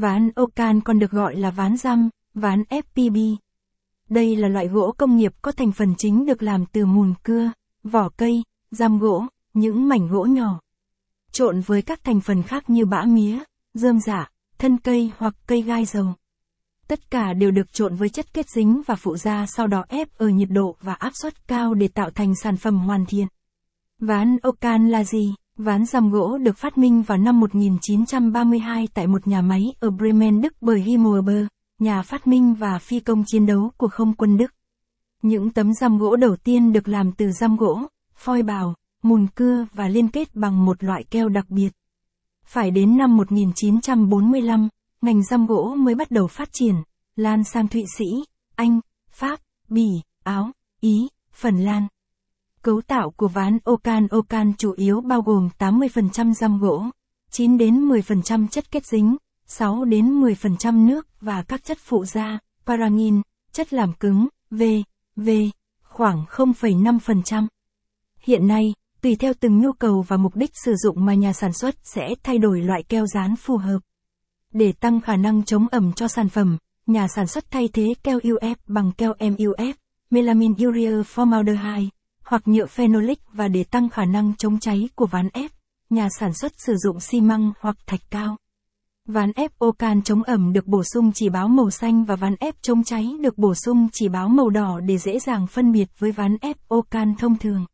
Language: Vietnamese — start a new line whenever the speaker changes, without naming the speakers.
Ván Ocan còn được gọi là ván răm, ván FPB. Đây là loại gỗ công nghiệp có thành phần chính được làm từ mùn cưa, vỏ cây, răm gỗ, những mảnh gỗ nhỏ. Trộn với các thành phần khác như bã mía, rơm dạ, thân cây hoặc cây gai dầu. Tất cả đều được trộn với chất kết dính và phụ gia sau đó ép ở nhiệt độ và áp suất cao để tạo thành sản phẩm hoàn thiện. Ván Ocan là gì? Ván răm gỗ được phát minh vào năm 1932 tại một nhà máy ở Bremen, Đức bởi Himmler, nhà phát minh và phi công chiến đấu của không quân Đức. Những tấm răm gỗ đầu tiên được làm từ răm gỗ, phoi bào, mùn cưa và liên kết bằng một loại keo đặc biệt. Phải đến năm 1945, ngành răm gỗ mới bắt đầu phát triển, lan sang Thụy Sĩ, Anh, Pháp, Bỉ, Áo, Ý, Phần Lan. Cấu tạo của ván Ocan Ocan chủ yếu bao gồm 80% răm gỗ, 9 đến 10% chất kết dính, 6 đến 10% nước và các chất phụ gia, parangin, chất làm cứng, V, V, khoảng 0,5%. Hiện nay, tùy theo từng nhu cầu và mục đích sử dụng mà nhà sản xuất sẽ thay đổi loại keo dán phù hợp. Để tăng khả năng chống ẩm cho sản phẩm, nhà sản xuất thay thế keo UF bằng keo MUF, melamine urea formaldehyde, hoặc nhựa phenolic và để tăng khả năng chống cháy của ván ép, nhà sản xuất sử dụng xi măng hoặc thạch cao. Ván ép Ocan chống ẩm được bổ sung chỉ báo màu xanh và ván ép chống cháy được bổ sung chỉ báo màu đỏ để dễ dàng phân biệt với ván ép Ocan thông thường.